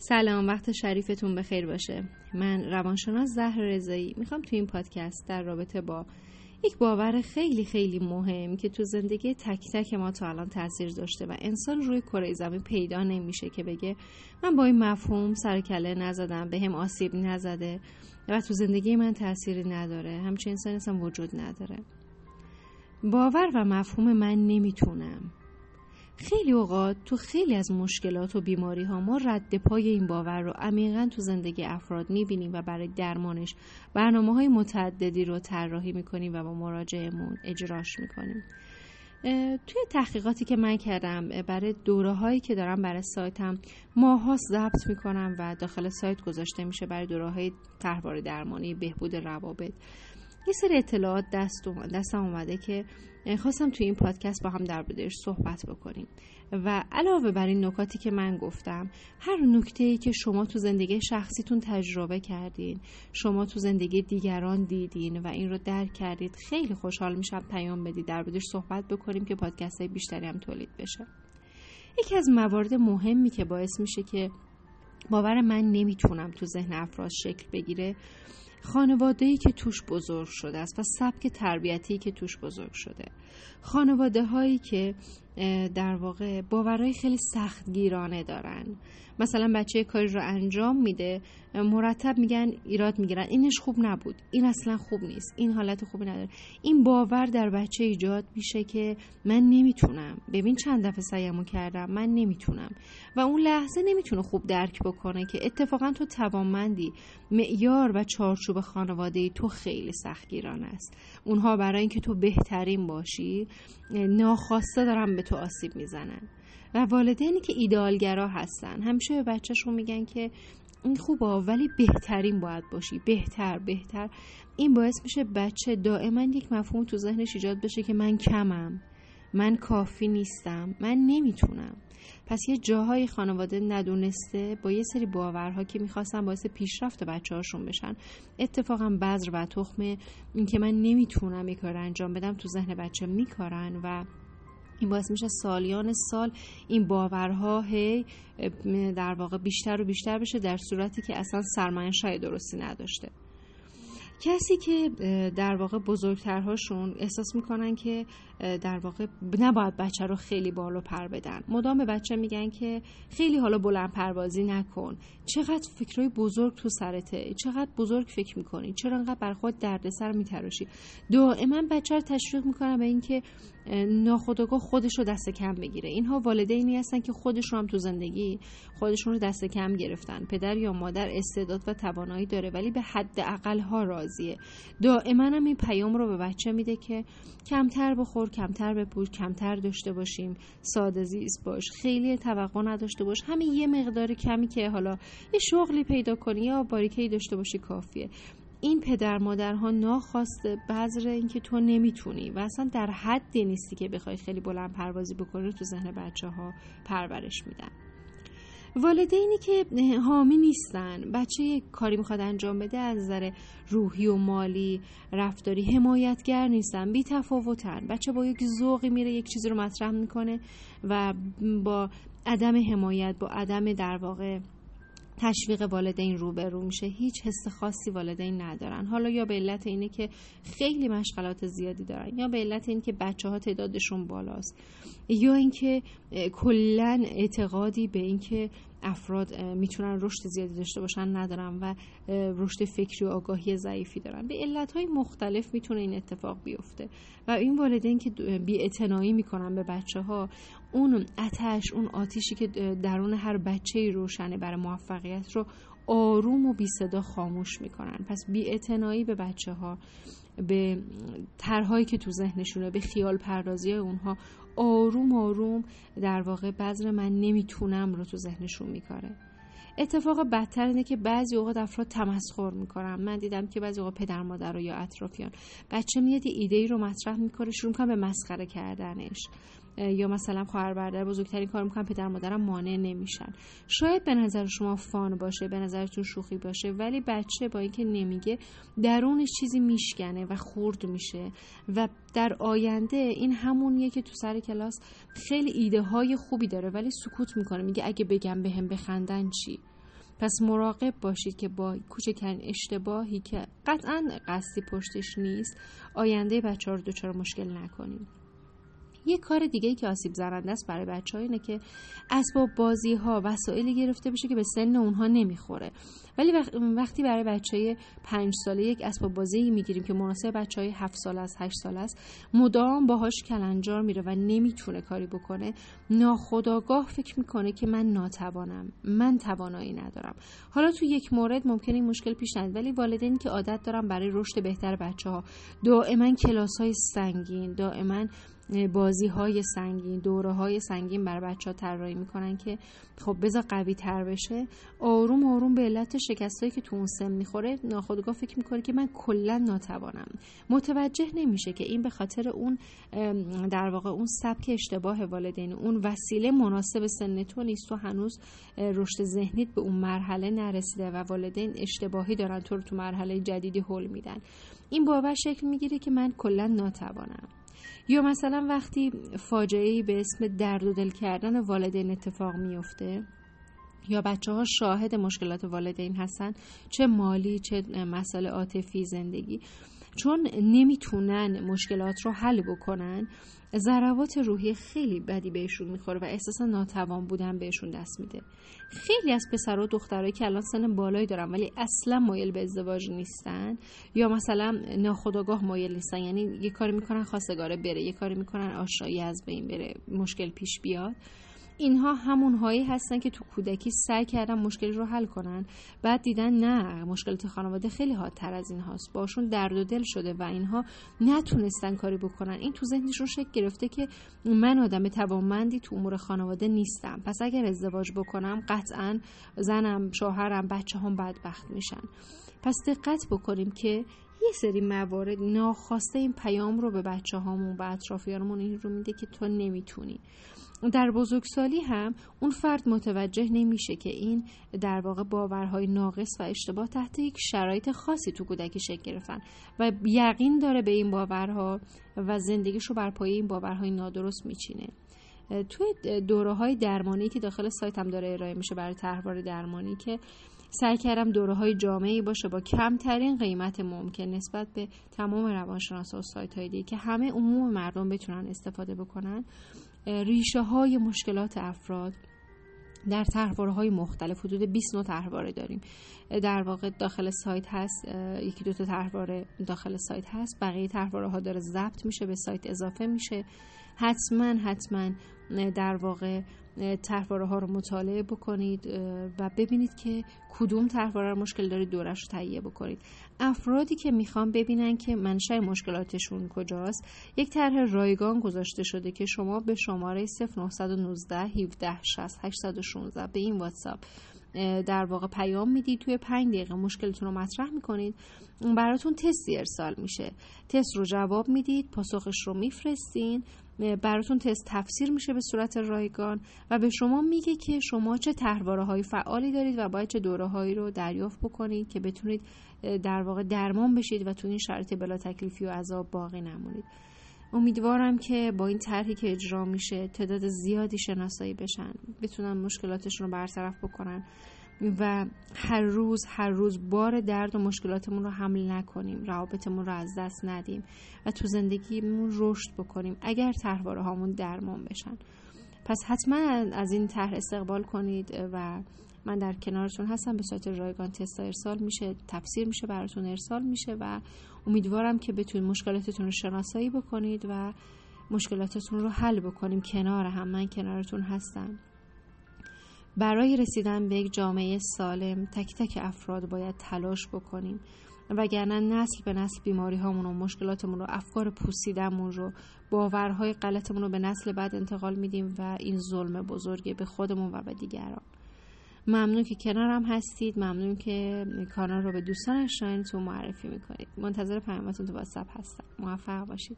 سلام وقت شریفتون بخیر باشه. من روانشناس زهر رضایی. می‌خوام تو این پادکست در رابطه با یک باور خیلی خیلی مهم که تو زندگی تک تک ما تا الان تاثیر داشته و انسان روی کره زمین پیدا نمیشه که بگه من با این مفهوم سرکله نزدم به هم آسیب نزده و تو زندگی من تأثیری نداره. همچنین انسان اصلا وجود نداره. باور و مفهوم من نمی‌تونم. خیلی اوقات تو خیلی از مشکلات و بیماری ها ما رد پای این باور رو عمیقا تو زندگی افراد می‌بینیم و برای درمانش برنامه های متعددی رو طراحی می‌کنیم و با مراجعمون اجراش می‌کنیم. توی تحقیقاتی که من کردم برای دوره هایی که دارم برای سایتم ماها ضبط می‌کنم و داخل سایت گذاشته میشه برای دوره های درمانی بهبود روابط. یه سری اطلاعات دست دستم اومده که خواستم توی این پادکست با هم در بدهش صحبت بکنیم. و علاوه بر این نکاتی که من گفتم هر نکته ای که شما تو زندگی شخصیتون تجربه کردین شما تو زندگی دیگران دیدین و این رو درک کردید خیلی خوشحال میشم پیام بدید در بدهش صحبت بکنیم که پادکست های بیشتری هم تولید بشه. یکی از موارد مهمی که باعث میشه که باور من نمی‌تونم تو ذهن افراد شکل بگیره خانواده که توش بزرگ شده است و سبک تربیتی که توش بزرگ شده. خانواده هایی که در واقع باورهای خیلی سختگیرانه دارن. مثلا بچه کاری رو انجام میده مرتب میگن ایراد می‌گیرن. اینش خوب نبود. این اصلا خوب نیست. این حالت خوبی نداره. این باور در بچه ایجاد میشه که من نمی‌تونم. ببین چند دفعه سعیمو کردم. من نمی‌تونم. و اون لحظه نمی‌تونه خوب درک بکنه که اتفاقا تو توانمندی معیار و چارچوب خانواده تو خیلی سختگیرانه است. اونها برای اینکه تو بهترین باشی ناخواسته دارن به تو آسیب می‌زنن. و والدینی که ایدالگرا هستن. همیشه به بچهشون میگن که این خوبه ولی بهترین باید باشی. بهتر بهتر. این باعث میشه بچه دائما یک مفهوم تو ذهنش ایجاد بشه که من کمم. من کافی نیستم. من نمی‌تونم. پس یه جاهای خانواده ندونسته با یه سری باورها که می‌خواستن باعث پیشرفت بچه هاشون بشن اتفاقا بذر و تخم این که من نمی‌تونم یک کار انجام بدم تو ذهن بچه میکارن و این باعث میشه سالیان سال این باورها هی در واقع بیشتر و بیشتر بشه در صورتی که اصلا سرمایه شاید درستی نداشته. کسی که در واقع بزرگترهاشون احساس می‌کنن که در واقع نباید بچه رو خیلی بالا پر بدن. مدام به بچه میگن که خیلی حالا بلند پروازی نکن. چقدر فکرهای بزرگ تو سرته. چقدر بزرگ فکر می‌کنی. چرا انقدر بر خود دردسر میتراشی. دائما بچه رو تشویق می‌کنن به اینکه ناخودآگاه خودش رو دست کم بگیره. اینها والدینی هستن که خودش رو هم تو زندگی خودشون رو دست کم گرفتن. پدر یا مادر استعداد و توانایی داره ولی به حد اقل ها راضیه دائما هم این پیام رو به بچه میده که کمتر بخور کمتر بپوش کمتر داشته باشیم. ساده زیست باش. خیلی توقع نداشته باش. همین یه مقدار کمی که حالا یه شغلی پیدا کنی یا باریکه‌ای داشته باشی کافیه. این پدر مادرها ناخواسته بذر اینکه تو نمی‌تونی و اصلا در حدی نیستی که بخوای خیلی بلند پروازی بکنی تو ذهن بچه ها پرورش میدن. والدینی که حامی نیستن بچه کاری می‌خواد انجام بده از نظر روحی و مالی رفتاری حمایتگر نیستن بی تفاوتن بچه با یک ذوقی میره یک چیزی رو مطرح می‌کنه و با عدم حمایت با عدم در واقع تشویق والدین روبرو میشه. هیچ حس خاصی والدین ندارن. حالا یا به علت اینه که خیلی مشغلات زیادی دارن یا به علت اینه که بچه ها تعدادشون بالاست یا اینکه کلا اعتقادی به اینکه افراد می‌تونن رشد زیادی داشته باشن ندارن و رشد فکری و آگاهی ضعیفی دارن. به علت های مختلف می‌تونه این اتفاق بیفته. و این والدین که بی می‌کنن به بچه ها اون اتش اون آتیشی که درون هر بچه روشنه برای موفقیت رو آروم و بی صدا خاموش می‌کنن. پس بی به بچه ها به طرحهایی که تو ذهنشونه به خیال پردازی اونها آروم آروم در واقع بذر من نمی‌تونم رو تو ذهنشون میکاره. اتفاق بدتر اینه که بعضی اوقات افراد تمسخر می‌کنن. من دیدم که بعضی اوقات پدر مادر یا اطرافیان. بچه میاد یه ایده ای رو مطرح می‌کنه شروع می‌کنه به مسخره کردنش. یا مثلا خواهر برادر بزرگترین کار می‌کنن پدر مادرم مانع نمیشن. شاید به نظر شما فان باشه به نظرتون شوخی باشه ولی بچه با اینکه نمیگه درونش چیزی میشکنه و خورد میشه و در آینده این همونیه که تو سر کلاس خیلی ایده های خوبی داره ولی سکوت می‌کنه. میگه اگه بگم بهم به بخندن چی؟ پس مراقب باشید که با کوچکترین اشتباهی که قطعا قصدی پشتش نیست آینده بچه ها رو دچار مشکل نکنید یه کار دیگه ای که آسیب زننده است برای بچه ها اینه که اسباب بازی ها وسایلی گرفته بشه که به سن اونها نمی‌خوره. ولی وقتی برای بچه های پنج ساله یک اسباب بازی می‌گیریم که مناسب بچه های هفت سال است هشت سال است مدام باهاش کلنجار میره و نمی‌تونه کاری بکنه. ناخداگاه فکر می‌کنه که من ناتوانم. من توانایی ندارم. حالا تو یک مورد ممکنه این مشکل پیش نیاد ولی والدینی که عادت دارن برای رشد بهتر بچه ها دائما کلاس های سنگین دائما بازی های سنگین دوره های سنگین برای بچه ها طراحی می‌کنن که خب بذار قوی تر بشه. آروم آروم به علت شکستایی که تو اون سن می‌خوره ناخودآگاه فکر می‌کنه که من کلا ناتوانم. متوجه نمیشه که این به خاطر اون در واقع اون سبک اشتباه والدین اون وسیله مناسب سن تو نیست. تو هنوز رشد ذهنیت به اون مرحله نرسیده و والدین اشتباهی دارن تو رو تو مرحله جدیدی حل میدن. این باور شکل می‌گیره که من کلا ناتوانم. یا مثلا وقتی فاجعه به اسم درد و دل کردن والدین اتفاق میفته یا بچه ها شاهد مشکلات والدین هستن چه مالی چه مسئله عاطفی زندگی. چون نمی‌تونن مشکلات رو حل بکنن ضربات روحی خیلی بدی بهشون می‌خوره و احساس ناتوان بودن بهشون دست میده. خیلی از پسر و دخترایی که الان سن بالایی دارن ولی اصلا مایل به ازدواج نیستن یا مثلا ناخداگاه مایل نیستن یعنی یه کاری می‌کنن خواستگاره بره یه کاری می‌کنن آشنایی از بین بره مشکل پیش بیاد. اینها همون هایی هستن که تو کودکی سعی کردن مشکلی رو حل کنن. بعد دیدن نه مشکلات خانواده خیلی حادتر از این هاست. باشون درد و دل شده و اینها نتونستن کاری بکنن. این تو ذهنشون شکل گرفته که من آدم توانمندی تو امور خانواده نیستم. پس اگر ازدواج بکنم قطعا زنم شوهرم بچه هم بدبخت میشن. پس دقت بکنیم که یه سری موارد ناخواسته این پیام رو به بچه هامون و اطرافیانمون این رو میده که تو نمی‌تونی. در بزرگسالی هم اون فرد متوجه نمیشه که این در واقع باورهای ناقص و اشتباه تحت یک شرایط خاصی تو کودکی شکل گرفتن و یقین داره به این باورها و زندگیشو بر پایه این باورهای نادرست میچینه. توی دوره های درمانی که داخل سایت هم داره ارائه میشه برای طرحوار درمانی که سعی کردم دوره های جامعی باشه با کمترین قیمت ممکن نسبت به تمام روانشناسا و سایت های دیگه که همه عموم مردم بتونن استفاده بکنن ریشه های مشکلات افراد در طرحواره های مختلف حدود 20 نوع طرحواره داریم. در واقع داخل سایت هست یکی دو تا طرحواره داخل سایت هست. بقیه طرحواره ها داره ضبط میشه به سایت اضافه میشه. حتما حتما در واقع طرحواره ها رو مطالعه بکنید و ببینید که کدوم طرحواره مشکل دارید دورش رو تهیه بکنید. افرادی که می‌خوان ببینن که منشأ مشکلاتشون کجاست یک طرح رایگان گذاشته شده که شما به شماره 0919 17 60 816 به این واتساپ در واقع پیام می‌دید. توی پنج دقیقه مشکلتون رو مطرح می‌کنید. براتون تستی ارسال میشه. تست رو جواب می‌دید پاسخش رو میفرستین. براتون تست تفسیر میشه به صورت رایگان و به شما میگه که شما چه تحواره های فعالی دارید و باید چه دوره هایی رو دریافت بکنید که بتونید در واقع درمان بشید و تو این شرایط بلا تکلیفی و عذاب باقی نمونید. امیدوارم که با این طرحی که اجرا میشه تعداد زیادی شناسایی بشن بتونن مشکلاتشون رو برطرف بکنن. و هر روز هر روز بار درد و مشکلاتمون رو حمل نکنیم روابطمون رو از دست ندیم و تو زندگیمون رشد بکنیم اگر طرحواره هامون درمان بشن. پس حتما از این طرح استقبال کنید و من در کنارتون هستم. به صورت رایگان تست ارسال میشه تفسیر میشه براتون ارسال میشه و امیدوارم که بتونید مشکلاتتون رو شناسایی بکنید و مشکلاتتون رو حل بکنیم. کنار هم من کنارتون هستم. برای رسیدن به یک جامعه سالم تک تک افراد باید تلاش بکنیم. وگرنه نسل به نسل بیماری هامون و مشکلاتمون رو افکار پوسیدمون رو باورهای غلطمون رو به نسل بعد انتقال میدیم و این ظلم بزرگه به خودمون و به دیگران. ممنون که کنارم هستید. ممنون که کانال رو به دوستان تو معرفی می‌کنید. منتظر پیامتون تو واتساپ هستم. موفق باشید.